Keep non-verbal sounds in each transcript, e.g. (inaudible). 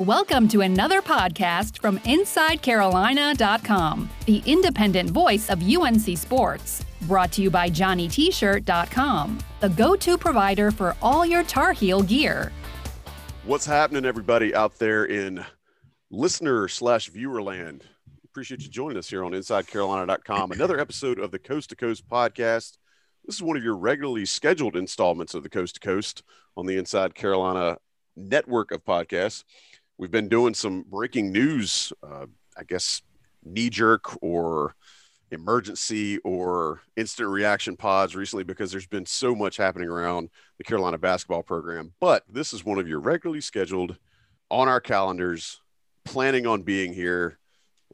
Welcome to another podcast from InsideCarolina.com, the independent voice of UNC Sports. Brought to you by JohnnyT-shirt.com, the go-to provider for all your Tar Heel gear. What's happening, everybody out there in listener slash viewer land? Appreciate you joining us here on InsideCarolina.com. Another episode of the Coast to Coast podcast. This is one of your regularly scheduled installments of the Coast to Coast on the Inside Carolina network of podcasts we've been doing some breaking news, uh, I guess, knee jerk or emergency or instant reaction pods recently because there's been so much happening around the Carolina basketball program. But this is one of your regularly scheduled on our calendars, planning on being here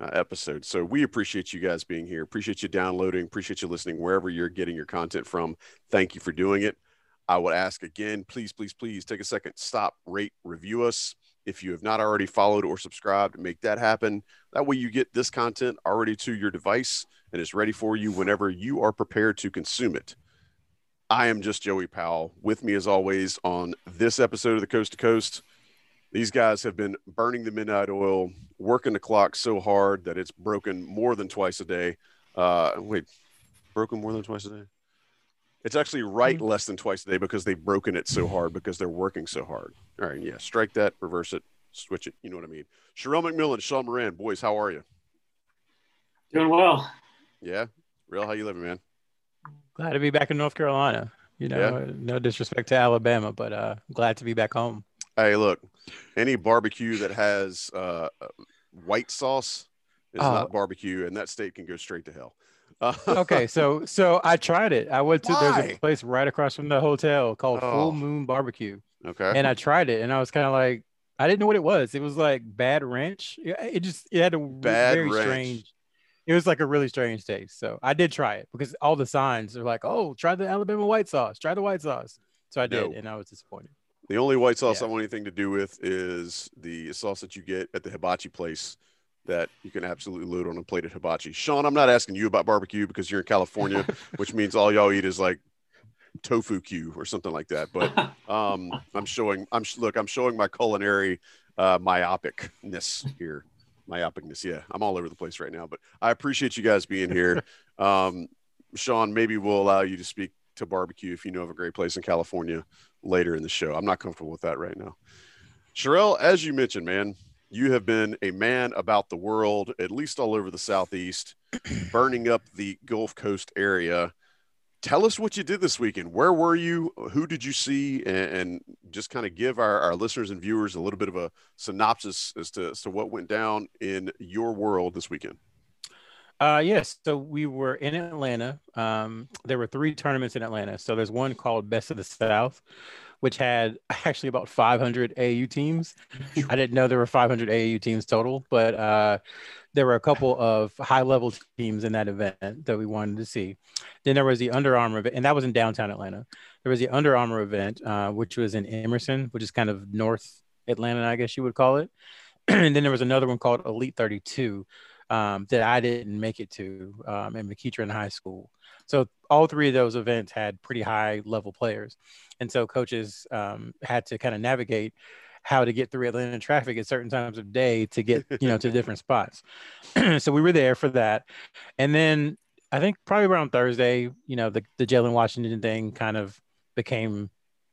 uh, episodes. So we appreciate you guys being here. Appreciate you downloading. Appreciate you listening wherever you're getting your content from. Thank you for doing it. I would ask again, please, please, please take a second, stop, rate, review us. If you have not already followed or subscribed, make that happen. That way, you get this content already to your device and it's ready for you whenever you are prepared to consume it. I am just Joey Powell. With me, as always, on this episode of the Coast to Coast. These guys have been burning the midnight oil, working the clock so hard that it's broken more than twice a day. Uh, wait, broken more than twice a day? It's actually right mm-hmm. less than twice a day because they've broken it so hard because they're working so hard. All right, yeah, strike that, reverse it, switch it. You know what I mean. Sherrell McMillan, Sean Moran, boys, how are you? Doing well. Yeah, real. How you living, man? Glad to be back in North Carolina. You know, yeah. no disrespect to Alabama, but uh, glad to be back home. Hey, look, any barbecue that has uh, white sauce is oh. not barbecue, and that state can go straight to hell okay, (laughs) so so I tried it. I went to Why? there's a place right across from the hotel called oh. Full Moon Barbecue. Okay. And I tried it, and I was kind of like, I didn't know what it was. It was like bad ranch. It just it had a bad very ranch. strange. It was like a really strange taste. So I did try it because all the signs are like, oh, try the Alabama white sauce. Try the white sauce. So I did, no. and I was disappointed. The only white sauce yeah. I want anything to do with is the sauce that you get at the hibachi place that you can absolutely load on a plate of hibachi. Sean, I'm not asking you about barbecue because you're in California, (laughs) which means all y'all eat is like tofu Q or something like that. But um, (laughs) I'm showing, I'm look, I'm showing my culinary uh, myopicness here. Myopicness, yeah. I'm all over the place right now, but I appreciate you guys being here. (laughs) Um, Sean, maybe we'll allow you to speak to barbecue if you know of a great place in California later in the show. I'm not comfortable with that right now. Sherrell, as you mentioned, man, you have been a man about the world, at least all over the Southeast, (clears throat) burning up the Gulf Coast area. Tell us what you did this weekend. Where were you? Who did you see? And, and just kind of give our, our listeners and viewers a little bit of a synopsis as to, as to what went down in your world this weekend. Uh, yes. So we were in Atlanta. Um, there were three tournaments in Atlanta. So there's one called Best of the South, which had (laughs) actually about 500 AAU teams. I didn't know there were 500 AAU teams total, but uh, there were a couple of high level teams in that event that we wanted to see. Then there was the Under Armour event, and that was in downtown Atlanta. There was the Under Armour event, uh, which was in Emerson, which is kind of North Atlanta, I guess you would call it. (clears throat) and then there was another one called Elite 32 um, that I didn't make it to um, in McEachern High School. So all three of those events had pretty high level players, and so coaches um, had to kind of navigate how to get through Atlanta traffic at certain times of day to get you know to (laughs) different spots. (clears throat) so we were there for that, and then I think probably around Thursday, you know, the the Jalen Washington thing kind of became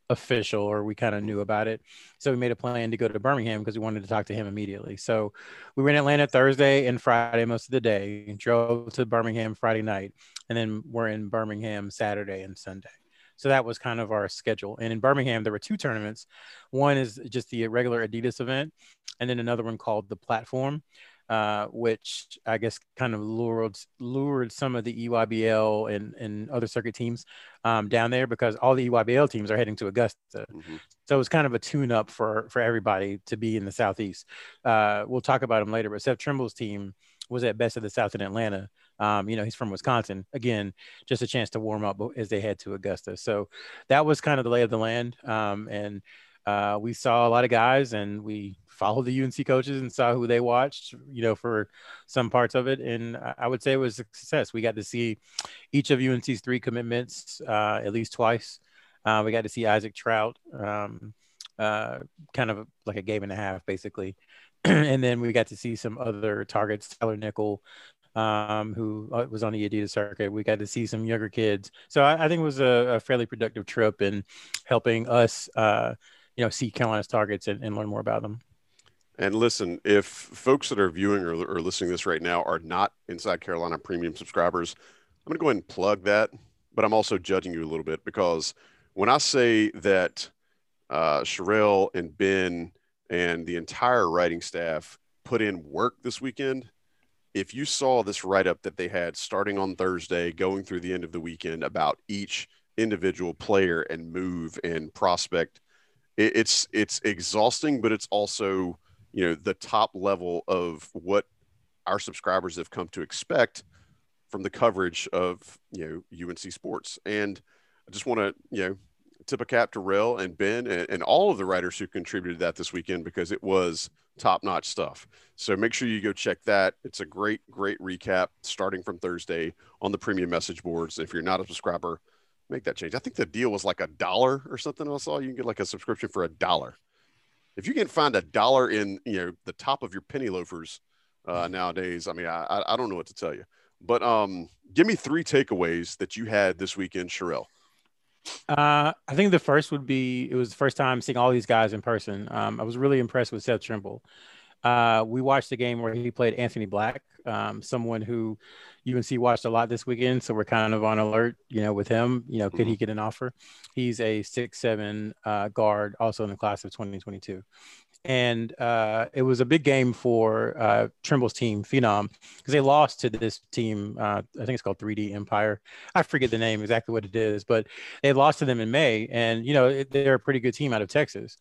official or we kind of knew about it. So we made a plan to go to Birmingham because we wanted to talk to him immediately. So we were in Atlanta Thursday and Friday most of the day, drove to Birmingham Friday night, and then we're in Birmingham Saturday and Sunday. So that was kind of our schedule. And in Birmingham, there were two tournaments. One is just the regular Adidas event, and then another one called the Platform. Uh, which I guess kind of lured lured some of the EYBL and, and other circuit teams um, down there because all the EYBL teams are heading to Augusta. Mm-hmm. So it was kind of a tune up for for everybody to be in the southeast. Uh, we'll talk about him later, but Seth Trimble's team was at best of the South in Atlanta. Um, you know, he's from Wisconsin. Again, just a chance to warm up as they head to Augusta. So that was kind of the lay of the land. Um, and uh, we saw a lot of guys and we followed the UNC coaches and saw who they watched, you know, for some parts of it. And I would say it was a success. We got to see each of UNC's three commitments uh, at least twice. Uh, we got to see Isaac Traudt, um, uh, kind of like a game and a half, basically. (clears throat) and then we got to see some other targets, Tyler Nickel, um, who uh, was on the Adidas circuit. We got to see some younger kids. So I, I think it was a, a, fairly productive trip in helping us, uh, you know, see Carolina's targets and, and learn more about them. And listen, if folks that are viewing or, or listening to this right now are not Inside Carolina premium subscribers, I'm going to go ahead and plug that. But I'm also judging you a little bit because when I say that uh, Sherrell and Ben and the entire writing staff put in work this weekend, if you saw this write up that they had starting on Thursday, going through the end of the weekend about each individual player and move and prospect, it, it's it's exhausting, but it's also you know the top level of what our subscribers have come to expect from the coverage of you know UNC sports. And I just want to you know tip a cap to Rel and Ben and, and all of the writers who contributed that this weekend because it was top notch stuff. So make sure you go check that. It's a great, great recap starting from Thursday on the premium message boards. If you're not a subscriber, make that change. I think the deal was like a dollar or something I saw. You can get like a subscription for a dollar if you can find a dollar in you know the top of your penny loafers uh, mm-hmm. nowadays, I mean, I, I don't know what to tell you. But um, give me three takeaways that you had this weekend, Sherrell. Uh, I think the first would be it was the first time seeing all these guys in person. Um, I was really impressed with Seth Trimble. Uh, we watched the game where he played Anthony Black, um, someone who UNC watched a lot this weekend. So we're kind of on alert, you know, with him. You know, could mm-hmm. he get an offer? He's a six seven uh, guard, also in the class of 2022. And uh, it was a big game for uh, Trimble's team, Phenom, because they lost to this team. Uh, I think it's called 3D Empire. I forget the name exactly what it is, but they lost to them in May. And, you know, they're a pretty good team out of Texas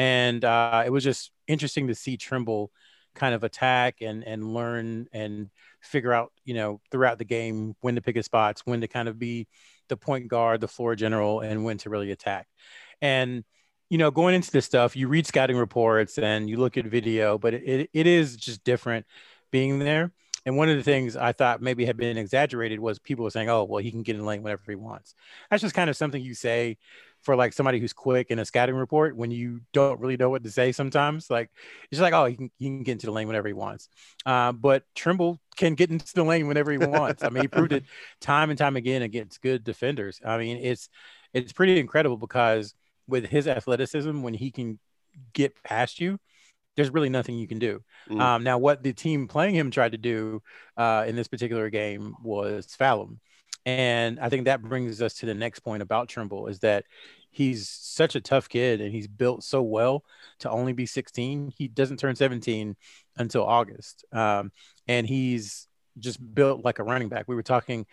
and uh, it was just interesting to see Trimble kind of attack and and learn and figure out you know throughout the game when to pick his spots, when to kind of be the point guard, the floor general, and when to really attack. And you know, going into this stuff, you read scouting reports and you look at video, but it, it is just different being there. And one of the things I thought maybe had been exaggerated was people were saying, "Oh, well, he can get in lane whenever he wants." That's just kind of something you say for like somebody who's quick in a scouting report when you don't really know what to say sometimes. Like it's just like, oh, he can, he can get into the lane whenever he wants. Uh, but Trimble can get (laughs) into the lane whenever he wants. I mean, he proved it (laughs) time and time again against good defenders. I mean, it's it's pretty incredible because with his athleticism, when he can get past you, there's really nothing you can do. Mm. Um, now, what the team playing him tried to do uh, in this particular game was foul him. And I think that brings us to the next point about Trimble is that he's such a tough kid and he's built so well to only be 16. He doesn't turn 17 until August. Um, and he's just built like a running back. We were talking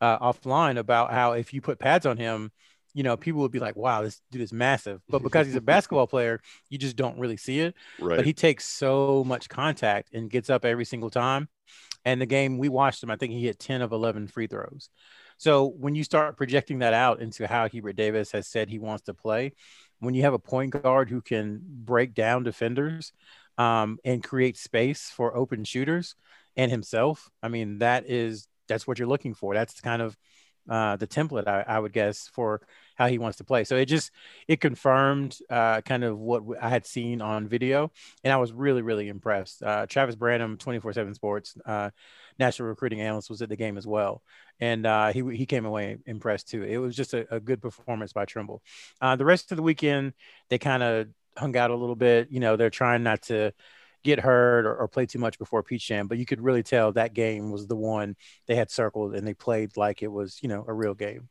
uh, offline about how if you put pads on him, you know, people would be like, wow, this dude is massive. (laughs) But because he's a basketball player, you just don't really see it. Right. But he takes so much contact and gets up every single time. And the game we watched him, I think he hit 10 of 11 free throws. So when you start projecting that out into how Hubert Davis has said he wants to play, when you have a point guard who can break down defenders um, and create space for open shooters and himself, I mean, that is that's what you're looking for. That's kind of uh, the template, I, I, would guess, for how he wants to play. So it just it confirmed uh, kind of what I had seen on video, and I was really really impressed. Uh, Travis Branham, twenty four seven Sports uh, national recruiting analyst, was at the game as well, and uh, he he came away impressed too. It was just a, a good performance by Trimble. The rest of the weekend, they kind of hung out a little bit. You know, they're trying not to get hurt or, or, play too much before Peach Jam, but you could really tell that game was the one they had circled and they played like it was, you know, a real game.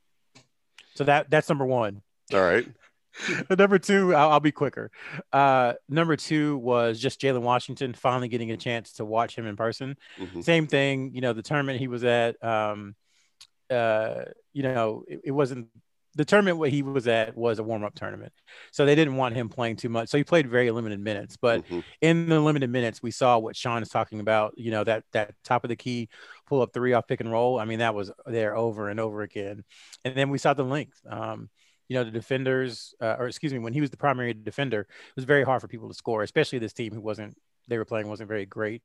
So that that's number one. All right. (laughs) number two, I'll, I'll, be quicker. Uh, number two was just Jalen Washington finally getting a chance to watch him in person. Mm-hmm. Same thing, you know, the tournament he was at. Um, uh, you know, it, it wasn't the tournament where he was at was a warm up tournament. So they didn't want him playing too much. So he played very limited minutes. But mm-hmm. in the limited minutes, we saw what Sean is talking about, you know, that that top of the key pull up three off pick and roll. I mean, that was there over and over again. And then we saw the length. Um, you know, the defenders, uh, or excuse me, when he was the primary defender, it was very hard for people to score, especially this team who wasn't they were playing wasn't very great.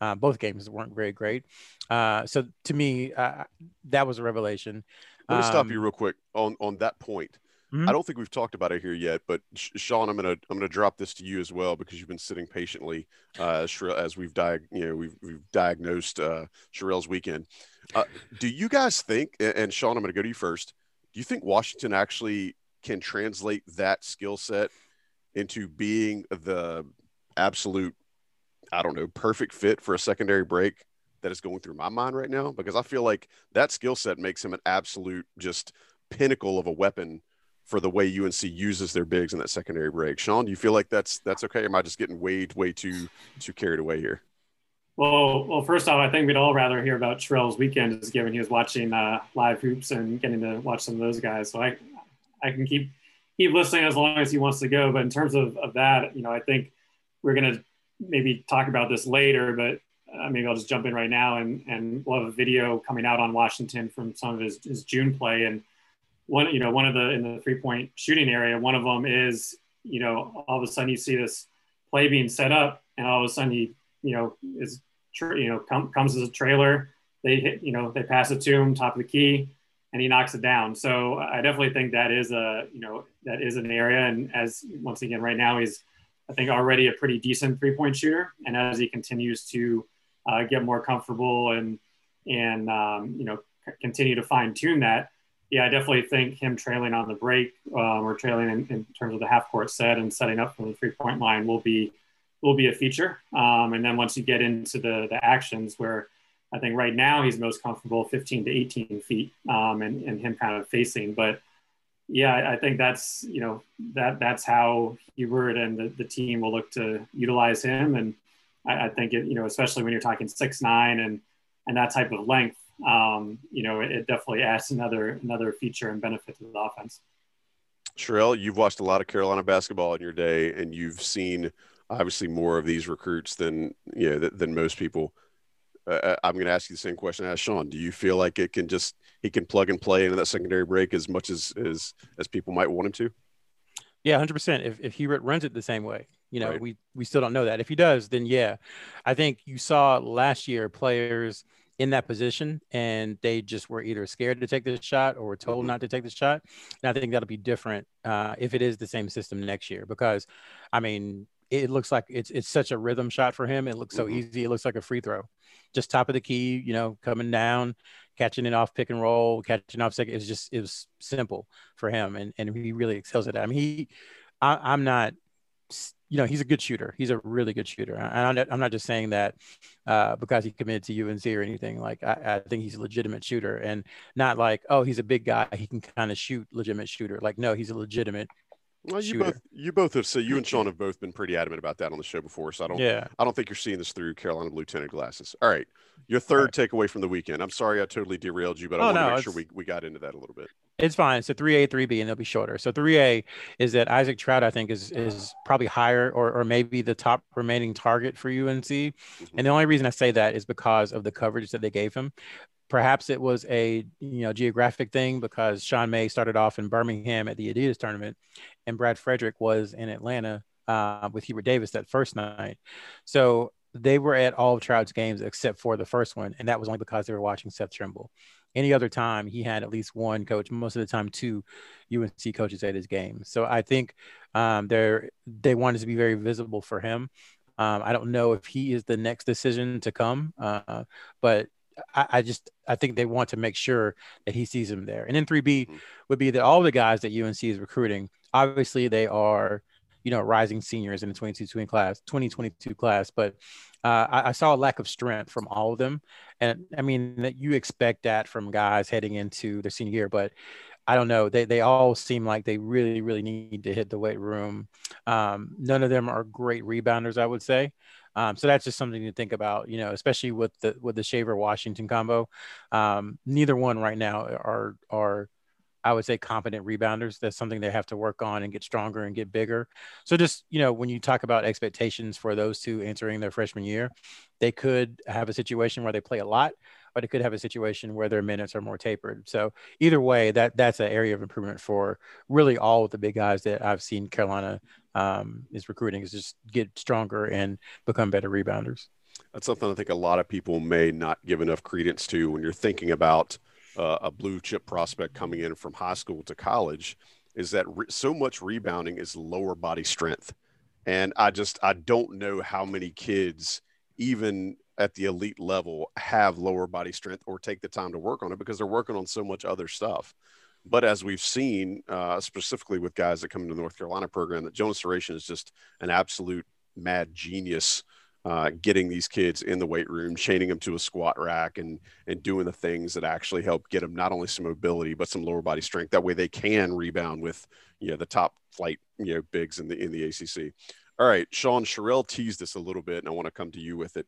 Uh, both games weren't very great. Uh, so to me, uh, that was a revelation. Let me um, stop you real quick on on that point. Mm-hmm. I don't think we've talked about it here yet, but Sean, I'm gonna I'm gonna drop this to you as well because you've been sitting patiently uh, as we've diag- you know we've we've diagnosed uh, Sherrell's weekend. Uh, do you guys think? And Sean, I'm gonna go to you first. Do you think Washington actually can translate that skill set into being the absolute, I don't know, perfect fit for a secondary break that is going through my mind right now because I feel like that skill set makes him an absolute just pinnacle of a weapon for the way UNC uses their bigs in that secondary break. Sean, do you feel like that's that's okay? Am I just getting way way too too carried away here? Well, well, first off, I think we'd all rather hear about Sherrell's weekend, is given he was watching uh, live hoops and getting to watch some of those guys. So I, I can keep keep listening as long as he wants to go. But in terms of, of that, you know, I think we're gonna maybe talk about this later, but uh, maybe I'll just jump in right now and, and we'll have a video coming out on Washington from some of his, his June play. And one, you know, one of the, in the three point shooting area, one of them is, you know, all of a sudden you see this play being set up and all of a sudden he, you know, is, you know, com- comes as a trailer. They hit, you know, they pass it to him top of the key and he knocks it down. So I definitely think that is a, you know, that is an area. And as once again, right now he's, I think already a pretty decent three point shooter. And as he continues to, uh, get more comfortable and and um, you know c- continue to fine tune that. Yeah, I definitely think him trailing on the break um, or trailing in, in, terms of the half court set and setting up from the three point line will be will be a feature. Um, and then once you get into the the actions where I think right now he's most comfortable 15 to 18 feet um, and, and him kind of facing. But yeah, I think that's, you know, that that's how Hubert and the, the team will look to utilize him. And I, I, think it, you know, especially when you're talking six nine and and that type of length, um, you know, it, it, definitely adds another another feature and benefit to the offense. Sherrell, you've watched a lot of Carolina basketball in your day, and you've seen obviously more of these recruits than you know than most people. Uh, uh I'm going to ask you the same question as Sean. Do you feel like it can just he can plug and play into that secondary break as much as as as people might want him to? Yeah, hundred percent. If if Hubert runs it the same way, you know, right. we we still don't know that. If he does, then yeah, I think you saw last year players in that position and they just were either scared to take the shot or were told mm-hmm. not to take the shot. And I think that'll be different uh, if it is the same system next year because, I mean, it looks like it's it's such a rhythm shot for him. It looks so mm-hmm. easy. It looks like a free throw, just top of the key. You know, coming down, catching it off pick and roll, catching off second. It's just it was simple for him, and and he really excels at that. I mean, he, I, I'm not you know, he's a good shooter. He's a really good shooter. I'm not, I'm not just saying that uh, because he committed to UNC or anything. Like, I, I, think he's a legitimate shooter and not like, oh, he's a big guy. He can kind of shoot legitimate shooter. Like, no, he's a legitimate well, you both you both have said you and Sean (clears throat) have both been pretty adamant about that on the show before. So I don't yeah. I don't think you're seeing this through Carolina blue tinted glasses. All right. Your third right. takeaway from the weekend. I'm sorry I totally derailed you, but I oh, want to no, make sure we, we got into that a little bit. It's fine. So 3A, 3B, and they'll be shorter. So 3A is that Isaac Traudt, I think, is is probably higher or, or maybe the top remaining target for UNC. Mm-hmm. And the only reason I say that is because of the coverage that they gave him. Perhaps it was a you know geographic thing because Sean May started off in Birmingham at the Adidas tournament, and Brad Frederick was in Atlanta uh, with Hubert Davis that first night. So they were at all of Traudt's games except for the first one, and that was only because they were watching Seth Trimble. Any other time, he had at least one coach, most of the time two UNC coaches at his game. So I think um, they they wanted to be very visible for him. Um, I don't know if he is the next decision to come, uh, but I, I, just I think they want to make sure that he sees him there. And then 3B mm-hmm. would be that all the guys that UNC is recruiting, obviously they are, you know, rising seniors in the 22 class, 2022 class, but uh, I, I, saw a lack of strength from all of them. And I mean that you expect that from guys heading into their senior year, but I don't know. They they all seem like they really really need to hit the weight room. Um, none of them are great rebounders, I would say. Um, so that's just something to think about, you know, especially with the with the Shaver Washington combo. Um, neither one right now are are I would say competent rebounders. That's something they have to work on and get stronger and get bigger. So just, you know, when you talk about expectations for those two entering their freshman year, they could have a situation where they play a lot, but it could have a situation where their minutes are more tapered. So either way, that that's an area of improvement for really all of the big guys that I've seen Carolina um, is recruiting is just get stronger and become better rebounders. That's something I think a lot of people may not give enough credence to when you're thinking about uh, a blue chip prospect coming in from high school to college is that re- so much rebounding is lower body strength. And I just, I don't know how many kids, even at the elite level, have lower body strength or take the time to work on it because they're working on so much other stuff. But as we've seen, uh, specifically with guys that come into the North Carolina program, that Jonas Sahratian is just an absolute mad genius uh, getting these kids in the weight room, chaining them to a squat rack, and and doing the things that actually help get them not only some mobility but some lower body strength. That way, they can rebound with you know the top flight you know bigs in the in the ACC. All right, Sean Sherrell teased this a little bit, and I want to come to you with it.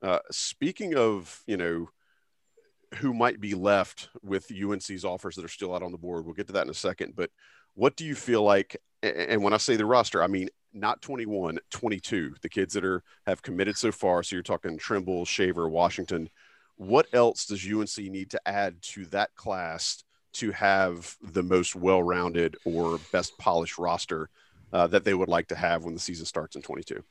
Uh, speaking of you know who might be left with UNC's offers that are still out on the board, we'll get to that in a second. But what do you feel like? And when I say the roster, I mean not 21, 22, the kids that are have committed so far. So you're talking Trimble, Shaver, Washington. What else does UNC need to add to that class to have the most well-rounded or best polished roster uh, that they would like to have when the season starts in 22?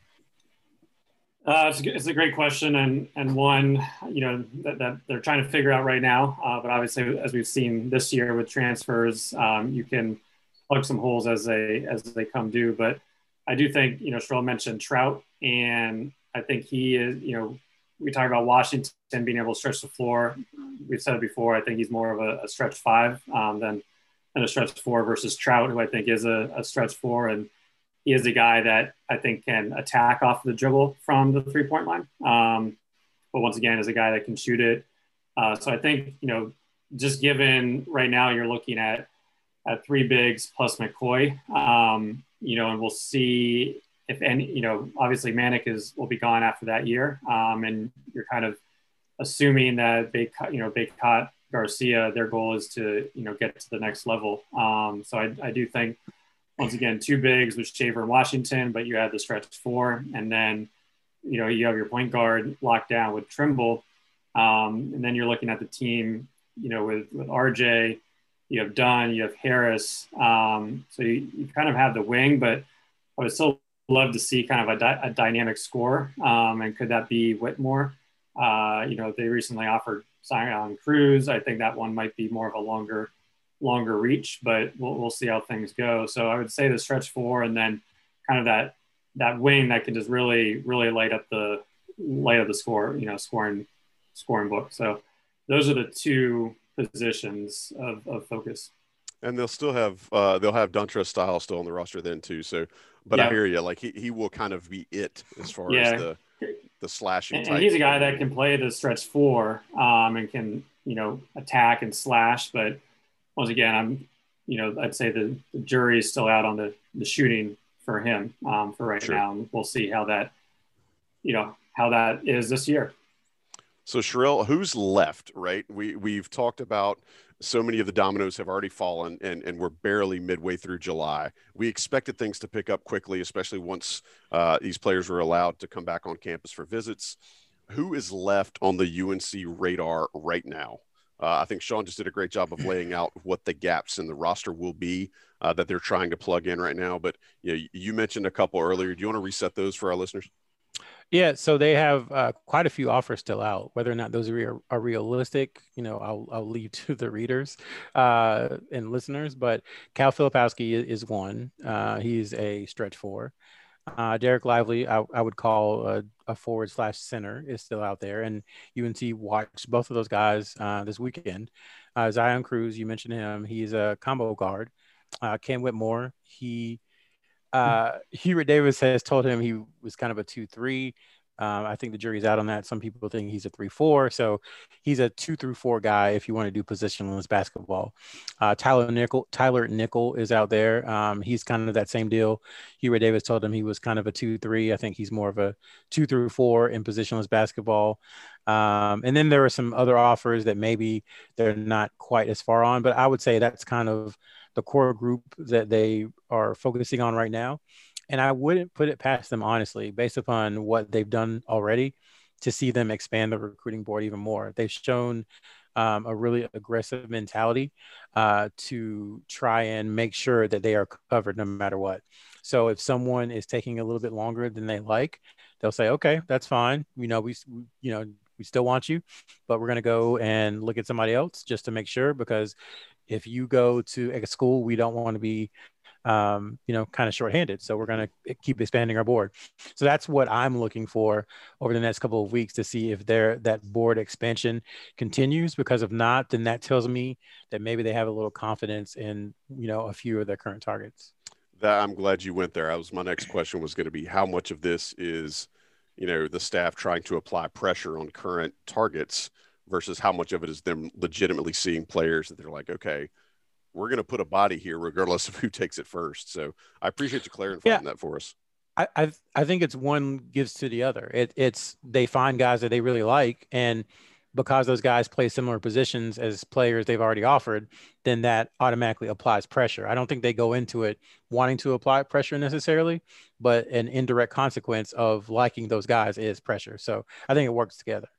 Uh, it's, a, it's, a, great question and and one you know that, that they're trying to figure out right now. Uh, but obviously, as we've seen this year with transfers, um, you can plug some holes as they as they come due. But I do think, you know, Sherrell mentioned Traudt, and I think he is, you know, we talk about Washington being able to stretch the floor. We've said it before. I think he's more of a, a stretch five um, than, than a stretch four versus Traudt, who I think is a, a, stretch four. And he is a guy that I think can attack off the dribble from the three point line. Um, but once again, is a guy that can shoot it. Uh, so I think, you know, just given right now you're looking at, at three bigs plus McKoy. Um, you know, and we'll see if any, you know, obviously Manek is will be gone after that year, um, and you're kind of assuming that they, you know, Bacot Garcia, their goal is to, you know, get to the next level. Um, so I, I do think, once again, two bigs with Shaver and Washington, but you have the stretch four, and then, you know, you have your point guard locked down with Trimble, um, and then you're looking at the team, you know, with with RJ you have Dunn, you have Harris. Um, so you, you, kind of have the wing, but I would still love to see kind of a, di- a dynamic score. Um, and could that be Whitmore? Uh, you know, they recently offered Zion Cruz. I think that one might be more of a longer, longer reach, but we'll, we'll see how things go. So I would say the stretch four, and then kind of that that wing that can just really, really light up the light up the score. You know, scoring scoring book. So those are the two positions of, of focus. And they'll still have uh, they'll have Dontrez Style still on the roster then too. So, but yeah. I hear you. Like he, he will kind of be it as far yeah. as the the slashing. And, and he's a guy that can play the stretch four um, and can you know attack and slash. But once again, I'm you know I'd say the, the jury is still out on the the shooting for him um, for right sure. now, and we'll see how that you know how that is this year. So Sherrell, who's left? Right, we we've talked about so many of the dominoes have already fallen, and and we're barely midway through July. We expected things to pick up quickly, especially once uh, these players were allowed to come back on campus for visits. Who is left on the UNC radar right now? Uh, I think Sean just did a great job of laying out what the gaps in the roster will be uh, that they're trying to plug in right now. But you, know, you mentioned a couple earlier. Do you want to reset those for our listeners? Yeah, so they have uh, quite a few offers still out. Whether or not those are, are realistic, you know, I'll, I'll leave (laughs) to the readers uh, and listeners. But Kyle Filipowski is one. Uh, he's a stretch four. Uh, Dereck Lively, I, I would call a, a, forward slash center, is still out there. And UNC watched both of those guys uh, this weekend. Uh, Zion Cruz, you mentioned him. He's a combo guard. Cam Whitmore, he uh, Hubert Davis has told him he was kind of a two-three. Um, I think the jury's out on that. Some people think he's a three four, so he's a two through four guy if you want to do positionless basketball. Uh, Tyler Nickel, Tyler Nickel is out there. Um, he's kind of that same deal. Hubert Davis told him he was kind of a two three. I think he's more of a two through four in positionless basketball. Um, and then there are some other offers that maybe they're not quite as far on, but I would say that's kind of the core group that they are focusing on right now. And I wouldn't put it past them, honestly, based upon what they've done already, to see them expand the recruiting board even more. They've shown um, a really aggressive mentality uh, to try and make sure that they are covered no matter what. So if someone is taking a little bit longer than they like, they'll say, "Okay, that's fine. You know, we, you know, we still want you, but we're going to go and look at somebody else just to make sure because if you go to a school, we don't want to be um, you know, kind of shorthanded. So we're going to keep expanding our board. So that's what I'm looking for over the next couple of weeks to see if there that board expansion continues. Because if not, then that tells me that maybe they have a little confidence in you know a few of their current targets. That I'm glad you went there. I was my next question was going to be how much of this is you know the staff trying to apply pressure on current targets versus how much of it is them legitimately seeing players that they're like okay we're going to put a body here regardless of who takes it first. So I appreciate you clarifying yeah. that for us. I, I, I think it's one gives to the other. It, it's they find guys that they really like, and because those guys play similar positions as players they've already offered, then that automatically applies pressure. I don't think they go into it wanting to apply pressure necessarily, but an indirect consequence of liking those guys is pressure. So I think it works together.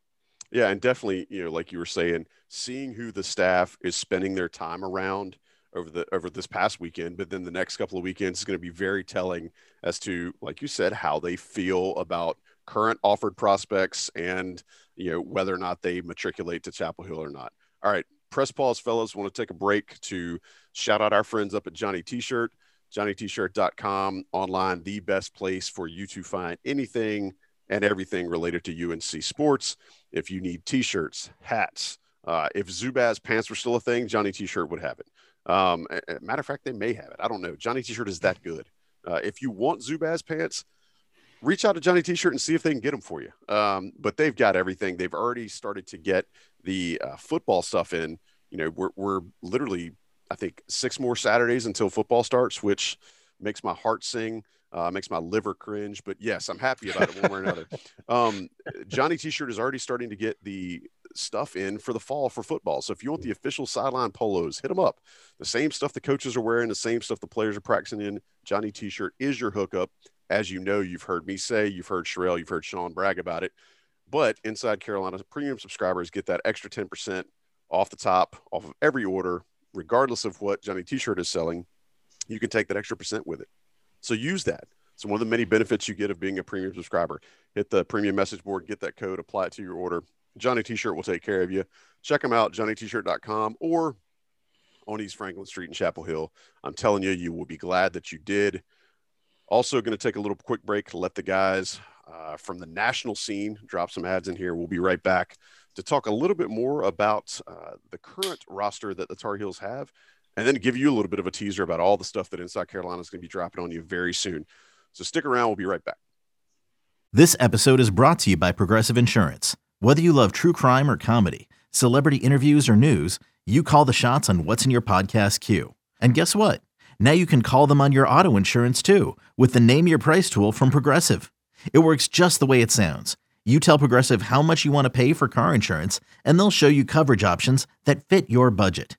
Yeah, and definitely, you know, like you were saying, seeing who the staff is spending their time around over the over this past weekend, but then the next couple of weekends is going to be very telling as to, like you said, how they feel about current offered prospects and you know whether or not they matriculate to Chapel Hill or not. All right, press pause, fellas. Want to take a break to shout out our friends up at Johnny T-shirt, JohnnyT-shirt.com online, the best place for you to find anything and everything related to UNC sports. If you need T-shirts, hats. Uh, if Zubaz pants were still a thing, Johnny T-shirt would have it. Um, matter of fact, they may have it. I don't know. Johnny T-shirt is that good. Uh, if you want Zubaz pants, reach out to Johnny T-shirt and see if they can get them for you. Um, but they've got everything. They've already started to get the uh, football stuff in. You know, we're we're literally, I think, six more Saturdays until football starts, which makes my heart sing. Uh, makes my liver cringe, but yes, I'm happy about it one way or another. (laughs) Um, Johnny T-shirt is already starting to get the stuff in for the fall for football. So if you want the official sideline polos, hit them up. The same stuff the coaches are wearing, the same stuff the players are practicing in. Johnny T-shirt is your hookup. As you know, you've heard me say, you've heard Sherrell, you've heard Sean brag about it. But inside Carolina, premium subscribers get that extra 10% off the top, off of every order, regardless of what Johnny T-shirt is selling. You can take that extra percent with it. So use that. So one of the many benefits you get of being a premium subscriber. Hit the premium message board, get that code, apply it to your order. Johnny T-shirt will take care of you. Check them out, johnnytshirt.com or on East Franklin Street in Chapel Hill. I'm telling you, you will be glad that you did. Also, going to take a little quick break to let the guys uh, from the national scene drop some ads in here. We'll be right back to talk a little bit more about uh, the current roster that the Tar Heels have, and then give you a little bit of a teaser about all the stuff that Inside Carolina is going to be dropping on you very soon. So stick around. We'll be right back. This episode is brought to you by Progressive Insurance. Whether you love true crime or comedy, celebrity interviews or news, you call the shots on what's in your podcast queue. And guess what? Now you can call them on your auto insurance too with the Name Your Price tool from Progressive. It works just the way it sounds. You tell Progressive how much you want to pay for car insurance, and they'll show you coverage options that fit your budget.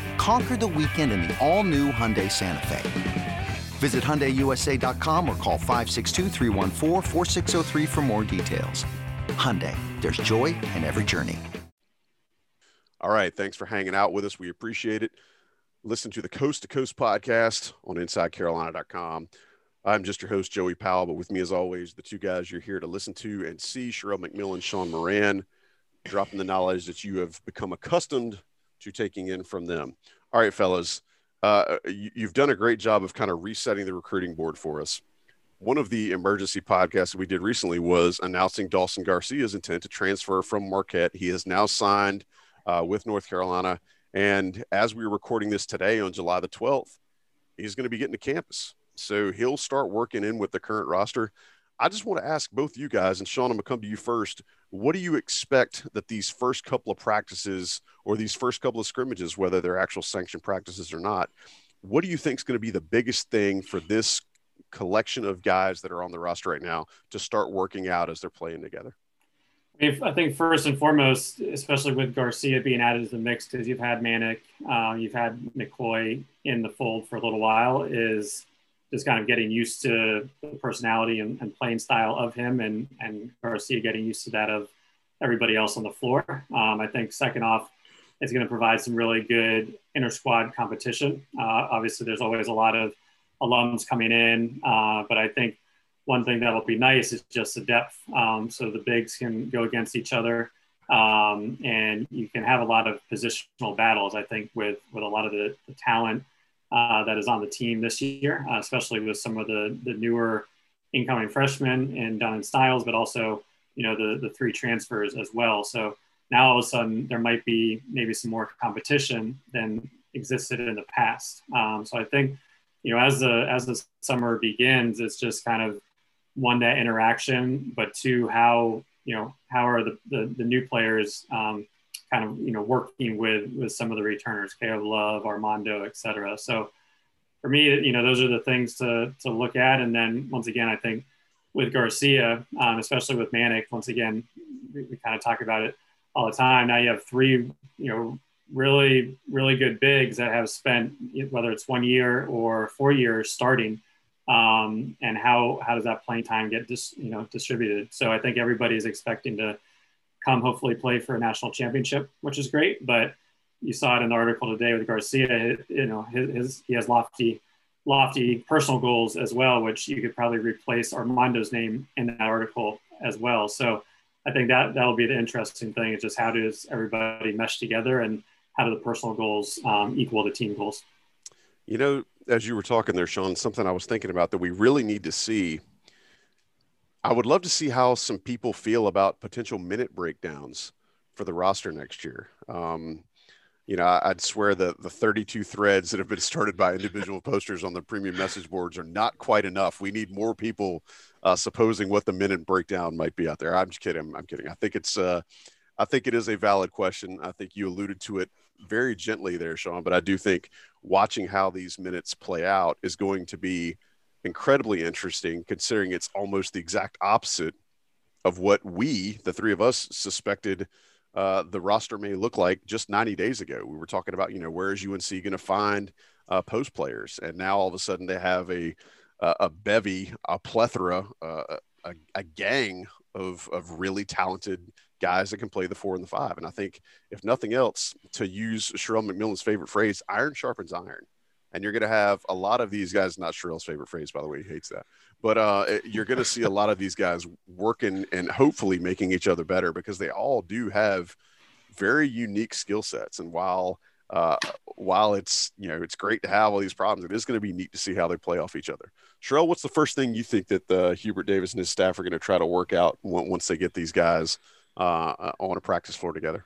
Conquer the weekend in the all new Hyundai Santa Fe. Visit HyundaiUSA.com or call 562 for more details. Hyundai, there's joy in every journey. All right. Thanks for hanging out with us. We appreciate it. Listen to the Coast to Coast podcast on InsideCarolina.com. I'm just your host, Joey Powell, but with me, as always, the two guys you're here to listen to and see Sherrell McMillan, Sean Moran, dropping the knowledge that you have become accustomed to taking in from them. All right, fellas, uh, you, you've done a great job of kind of resetting the recruiting board for us. One of the emergency podcasts we did recently was announcing Dawson Garcia's intent to transfer from Marquette. He has now signed uh, with North Carolina. And as we are recording this today on July the 12th, he's going to be getting to campus. So he'll start working in with the current roster. I just want to ask both you guys, and Sean, I'm going to come to you first. What do you expect that these first couple of practices or these first couple of scrimmages, whether they're actual sanctioned practices or not, what do you think is going to be the biggest thing for this collection of guys that are on the roster right now to start working out as they're playing together? I think first and foremost, especially with Garcia being added to the mix, because you've had Manek, uh, you've had McKoy in the fold for a little while, is just kind of getting used to the personality and, and, playing style of him, and and Garcia getting used to that of everybody else on the floor. Um, I think second off, it's going to provide some really good inter squad competition. Uh, obviously, there's always a lot of alums coming in, uh, but I think one thing that'll be nice is just the depth. Um, so the bigs can go against each other. Um, and you can have a lot of positional battles. I think with with a lot of the, the talent uh, that is on the team this year, uh, especially with some of the the newer incoming freshmen and Dunn Styles, but also you know the the three transfers as well. So now all of a sudden there might be maybe some more competition than existed in the past. Um, so I think you know as the as the summer begins, it's just kind of one that interaction, but two how you know how are the the, the new players um, kind of you know working with with some of the returners, Caleb Love, Armando, et cetera. So for me, you know, those are the things to to look at. And then once again, I think with Garcia, um, especially with Manek, once again, we, we kind of talk about it all the time. Now you have three, you know, really really good bigs that have spent whether it's one year or four years starting. Um, and how how does that playing time get dis, you know distributed? So I think everybody is expecting to come hopefully play for a national championship, which is great. But you saw it in the article today with Garcia. You know, his, his he has lofty, lofty personal goals as well, which you could probably replace Armando's name in that article as well. So I think that that'll be the interesting thing is just how does everybody mesh together and how do the personal goals um, equal the team goals? You know, as you were talking there, Sean, something I was thinking about that we really need to see I would love to see how some people feel about potential minute breakdowns for the roster next year. Um, you know, I'd swear that the 32 threads that have been (laughs) started by individual posters on the premium message boards are not quite enough. We need more people uh, supposing what the minute breakdown might be out there. I'm just kidding. I'm kidding. I think it's, uh, I think it is a valid question. I think you alluded to it very gently there, Sean, but I do think watching how these minutes play out is going to be incredibly interesting considering it's almost the exact opposite of what we, the three of us, suspected uh, the roster may look like just 90 days ago. We were talking about, you know, where is UNC going to find uh, post players? And now all of a sudden they have a, a bevy, a plethora, uh, a, a gang of, of really talented guys that can play the four and the five. And I think, if nothing else, to use Sherrell McMillan's favorite phrase, iron sharpens iron and you're going to have a lot of these guys. Not Sherrell's favorite phrase, by the way, he hates that. But uh, you're going to see a lot of these guys working and hopefully making each other better because they all do have very unique skill sets. And while uh, while it's you know it's great to have all these problems, it is going to be neat to see how they play off each other. Sherrell, what's the first thing you think that uh, Hubert Davis and his staff are going to try to work out once they get these guys uh, on a practice floor together?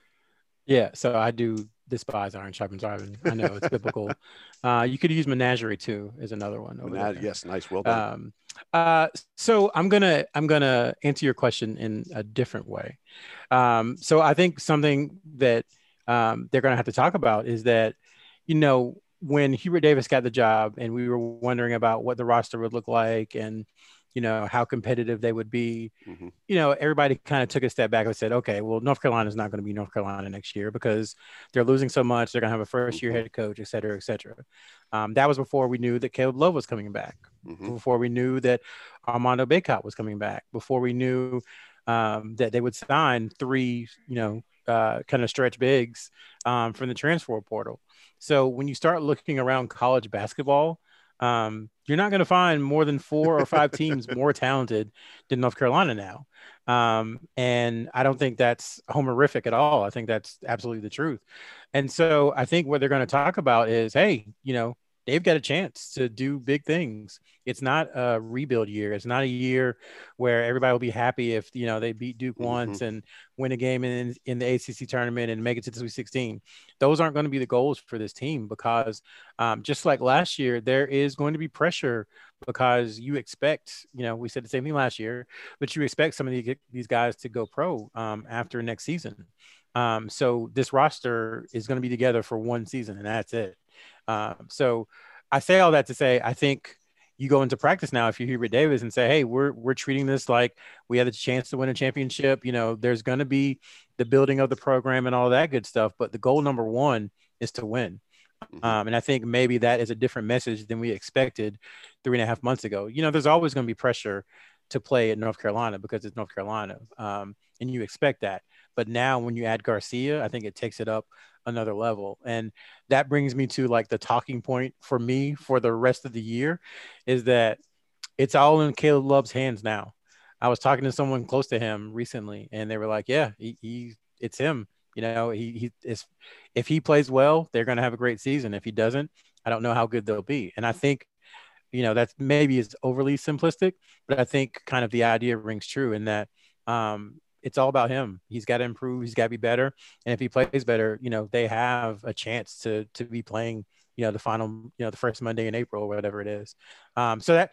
Yeah, so I do despise iron sharpens iron. I know it's biblical. (laughs) Uh, you could use menagerie too is another one. Menag- yes, nice, well done. Um, uh, so I'm gonna I'm gonna answer your question in a different way. Um, so I think something that um, they're gonna have to talk about is that you know when Hubert Davis got the job and we were wondering about what the roster would look like and you know how competitive they would be mm-hmm. you know everybody kind of took a step back and said okay well north carolina is not going to be north carolina next year because they're losing so much they're going to have a first year mm-hmm. head coach et cetera et cetera um, that was before we knew that caleb love was coming back mm-hmm. before we knew that armando bacot was coming back before we knew um, that they would sign three you know uh, kind of stretch bigs um, from the transfer portal so when you start looking around college basketball Um, you're not going to find more than four or five (laughs) teams more talented than North Carolina now. Um, and I don't think that's homerific at all. I think that's absolutely the truth. And so I think what they're going to talk about is, hey, you know, they've got a chance to do big things. It's not a rebuild year. It's not a year where everybody will be happy if you know they beat Duke mm-hmm. once and win a game in in the ACC tournament and make it to the Sweet 16. Those aren't going to be the goals for this team because um, just like last year, there is going to be pressure because you expect, you know, we said the same thing last year, but you expect some of the, these guys to go pro um, after next season. Um, so this roster is going to be together for one season and that's it. Um, so I say all that to say, I think you go into practice now if you're Hubert Davis and say, "Hey, we're we're treating this like we had a chance to win a championship." You know, there's going to be the building of the program and all that good stuff, but the goal number one is to win. Mm-hmm. Um, and I think maybe that is a different message than we expected three and a half months ago. You know, there's always going to be pressure to play at North Carolina because it's North Carolina, um, and you expect that. But now, when you add Garcia, I think it takes it up another level. And that brings me to like the talking point for me for the rest of the year is that it's all in Caleb Love's hands now. I was talking to someone close to him recently, and they were like, "Yeah, he, he it's him. You know, he he is. If he plays well, they're going to have a great season. If he doesn't, I don't know how good they'll be." And I think, you know, that's maybe is overly simplistic, but I think kind of the idea rings true in that um, it's all about him. He's got to improve. He's got to be better. And if he plays better, you know, they have a chance to to be playing, you know, the final, you know, the first Monday in April or whatever it is. Um, so that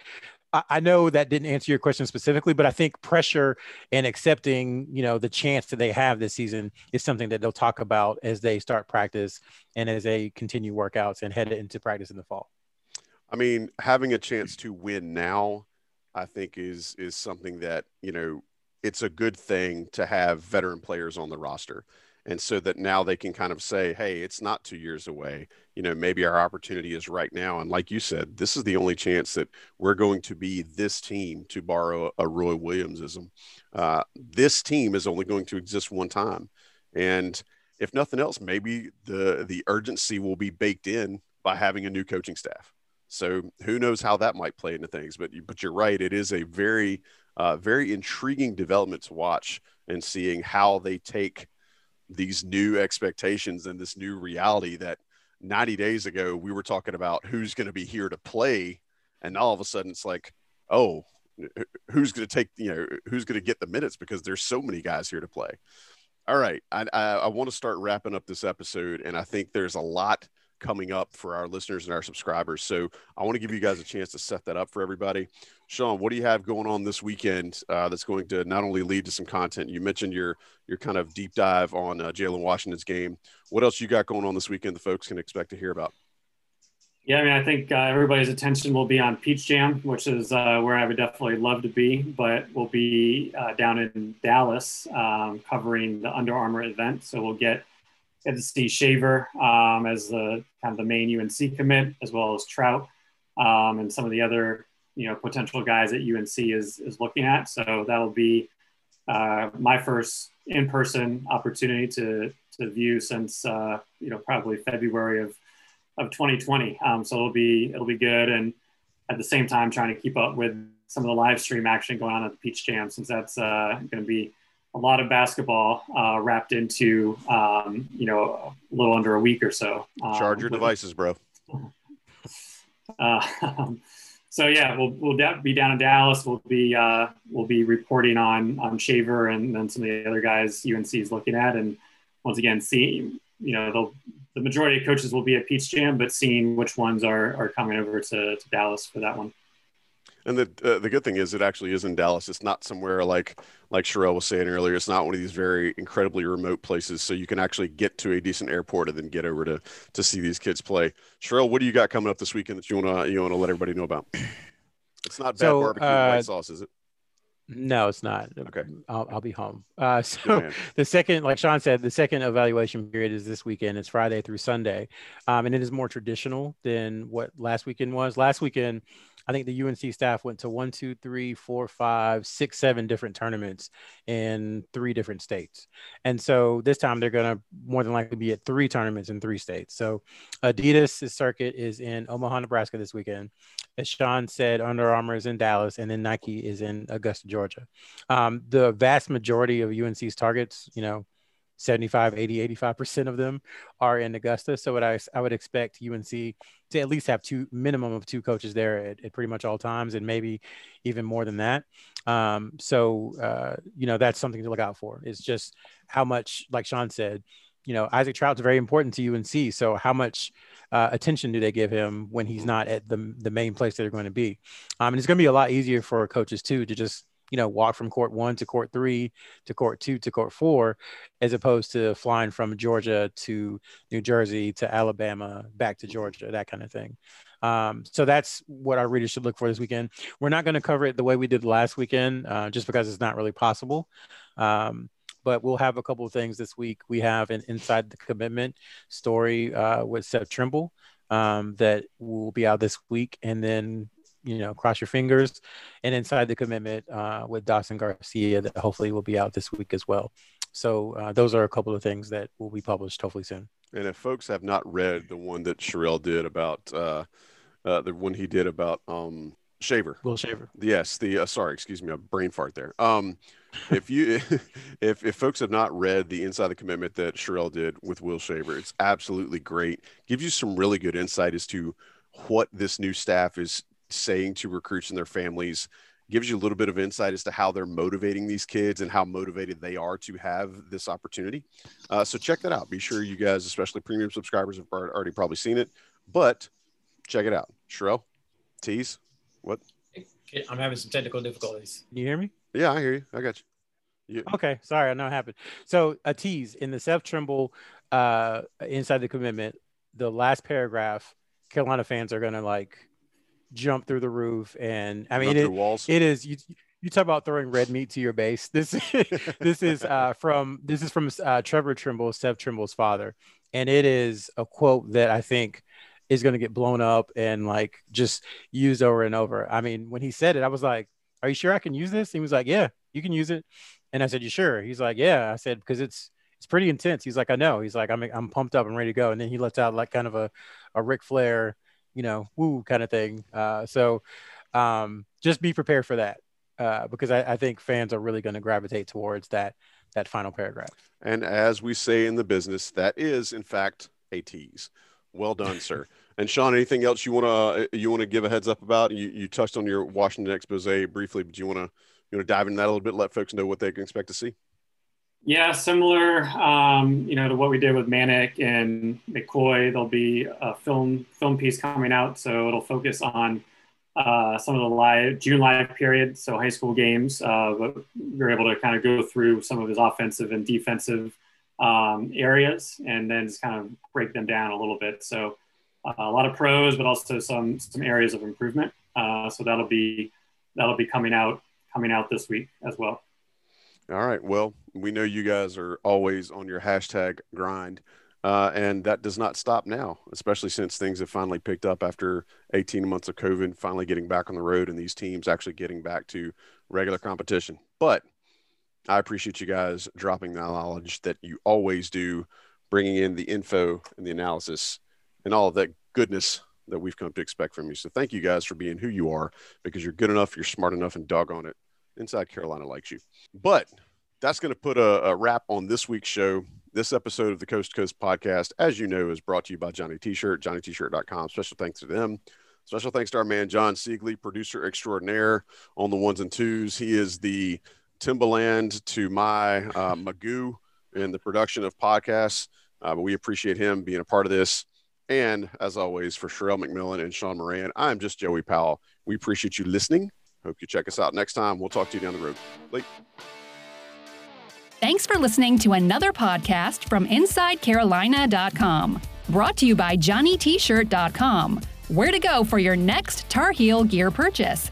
I know that didn't answer your question specifically, but I think pressure and accepting, you know, the chance that they have this season is something that they'll talk about as they start practice and as they continue workouts and head into practice in the fall. I mean, having a chance to win now, I think is is something that you know it's a good thing to have veteran players on the roster. And so that now they can kind of say, hey, it's not two years away. You know, maybe our opportunity is right now. And like you said, this is the only chance that we're going to be this team, to borrow a Roy Williamsism. Uh, this team is only going to exist one time. And if nothing else, maybe the the urgency will be baked in by having a new coaching staff. So who knows how that might play into things? But but you're right. It is a very uh, very intriguing development to watch and seeing how they take these new expectations and this new reality that 90 days ago we were talking about who's going to be here to play and all of a sudden it's like oh who's going to take you know who's going to get the minutes because there's so many guys here to play all right i i, I want to start wrapping up this episode and i think there's a lot coming up for our listeners and our subscribers. So I want to give you guys a chance to set that up for everybody. Sean, what do you have going on this weekend uh, that's going to not only lead to some content? You mentioned your your kind of deep dive on uh, Jalen Washington's game. What else you got going on this weekend? The folks can expect to hear about. Yeah, I mean, I think uh, everybody's attention will be on Peach Jam, which is uh, where I would definitely love to be, but we'll be uh, down in Dallas um, covering the Under Armour event. So we'll get get to see Shaver um, as the kind of the main UNC commit, as well as Traudt um, and some of the other you know potential guys that UNC is is looking at. So that'll be uh, my first in-person opportunity to to view since uh, you know probably February of of 2020. Um, so it'll be it'll be good, and at the same time trying to keep up with some of the live stream action going on at the Peach Jam since that's uh, going to be a lot of basketball uh, wrapped into um, you know a little under a week or so. Um, Charge your devices, bro. Uh, (laughs) so yeah, we'll we'll be down in Dallas. We'll be uh, we'll be reporting on on Shaver and then some of the other guys UNC is looking at, and once again, see you know the majority of coaches will be at Peach Jam, but seeing which ones are are coming over to, to Dallas for that one. And the uh, the good thing is, it actually is in Dallas. It's not somewhere like like Sherrell was saying earlier. It's not one of these very incredibly remote places, so you can actually get to a decent airport and then get over to to see these kids play. Sherrell, what do you got coming up this weekend that you wanna you wanna let everybody know about? It's not bad so, barbecue uh, white sauce, is it? No, it's not. Okay. I'll, I'll be home. Uh, (laughs) so the second, like Sean said, the second evaluation period is this weekend. It's Friday through Sunday. Um, and it is more traditional than what last weekend was. Last weekend, I think the UNC staff went to one, two, three, four, five, six, seven different tournaments in three different states. And so this time they're going to more than likely be at three tournaments in three states. So Adidas' circuit is in Omaha, Nebraska this weekend. As Sean said, Under Armour is in Dallas, and then Nike is in Augusta, Georgia. Um, the vast majority of UNC's targets, you know, 75, 80, 85% of them are in Augusta. So what I, I would expect UNC to at least have two minimum of two coaches there at, at pretty much all times and maybe even more than that. Um, so, uh, you know, that's something to look out for. It's just how much, like Sean said, you know, Isaac Traudt's very important to UNC. So how much uh, attention do they give him when he's not at the, the main place that they're going to be? Um, and it's going to be a lot easier for coaches too, to just you know, walk from court one to court three to court two to court four, as opposed to flying from Georgia to New Jersey to Alabama back to Georgia, that kind of thing. Um, so that's what our readers should look for this weekend. We're not going to cover it the way we did last weekend, uh, just because it's not really possible. Um, but we'll have a couple of things this week. We have an inside the commitment story uh, with Seth Trimble um, that will be out this week, and then you know, cross your fingers. And inside the commitment uh, with Dawson Garcia that hopefully will be out this week as well. So uh, those are a couple of things that will be published hopefully soon. And if folks have not read the one that Sherrell did about uh, uh, the one he did about um, Shaver, Will Shaver, yes, the uh, sorry, excuse me, a brain fart there. Um, if you (laughs) if if folks have not read the Inside the Commitment that Sherrell did with Will Shaver, it's absolutely great. Gives you some really good insight as to what this new staff is saying to recruits and their families gives you a little bit of insight as to how they're motivating these kids and how motivated they are to have this opportunity. Uh, so check that out. Be sure you guys, especially premium subscribers, have already probably seen it, but check it out. Sherrell, tease, what? I'm having some technical difficulties. You hear me? Yeah, I hear you. I got you. you. (laughs) Okay, sorry, I know it happened. So a tease in the Seth Trimble uh, inside the commitment, the last paragraph, Carolina fans are gonna like jump through the roof. And I mean, it, it is you. You talk about throwing red meat to your base. (laughs) This (laughs) this is uh, from this is from uh, Trevor Trimble, Seth Trimble's father, and it is a quote that I think is going to get blown up and like just used over and over. I mean, when he said it, I was like, "Are you sure I can use this?" He was like, "Yeah, you can use it." And I said, "You sure?" He's like, "Yeah." I said, "Because it's it's pretty intense." He's like, "I know." He's like, "I'm I'm pumped up. I'm ready to go." And then he lets out like kind of a a Ric Flair you know, woo kind of thing. Uh, so um, just be prepared for that uh, because I, I, think fans are really going to gravitate towards that that final paragraph. And as we say in the business, that is in fact a tease. Well done, sir. (laughs) And Sean, anything else you want to you want to give a heads up about? You, you touched on your Washington expose briefly, but you want to you want to dive into that a little bit, let folks know what they can expect to see. Yeah, similar, um, you know, to what we did with Manek and McKoy. There'll be a film film piece coming out, so it'll focus on uh, some of the live June live period, so high school games. Uh, but we are able to kind of go through some of his offensive and defensive um, areas, and then just kind of break them down a little bit. So uh, a lot of pros, but also some some areas of improvement. Uh, so that'll be that'll be coming out coming out this week as well. All right. Well, we know you guys are always on your hashtag grind. Uh, and that does not stop now, especially since things have finally picked up after 18 months of COVID, finally getting back on the road and these teams actually getting back to regular competition. But I appreciate you guys dropping the knowledge that you always do, bringing in the info and the analysis and all of that goodness that we've come to expect from you. So thank you guys for being who you are because you're good enough, you're smart enough, and doggone it, Inside Carolina likes you. But that's going to put a, a, wrap on this week's show. This episode of the Coast to Coast podcast, as you know, is brought to you by Johnny T-Shirt, johnnyt-shirt.com. Special thanks to them. Special thanks to our man, John Siegley, producer extraordinaire on the ones and twos. He is the Timbaland to my uh, Magoo in the production of podcasts. Uh, but we appreciate him being a part of this. And as always, for Sherrell McMillan and Sean Moran, I'm just Joey Powell. We appreciate you listening. Hope you check us out next time. We'll talk to you down the road. Late. Thanks for listening to another podcast from InsideCarolina.com. Brought to you by JohnnyT-shirt.com. Where to go for your next Tar Heel gear purchase.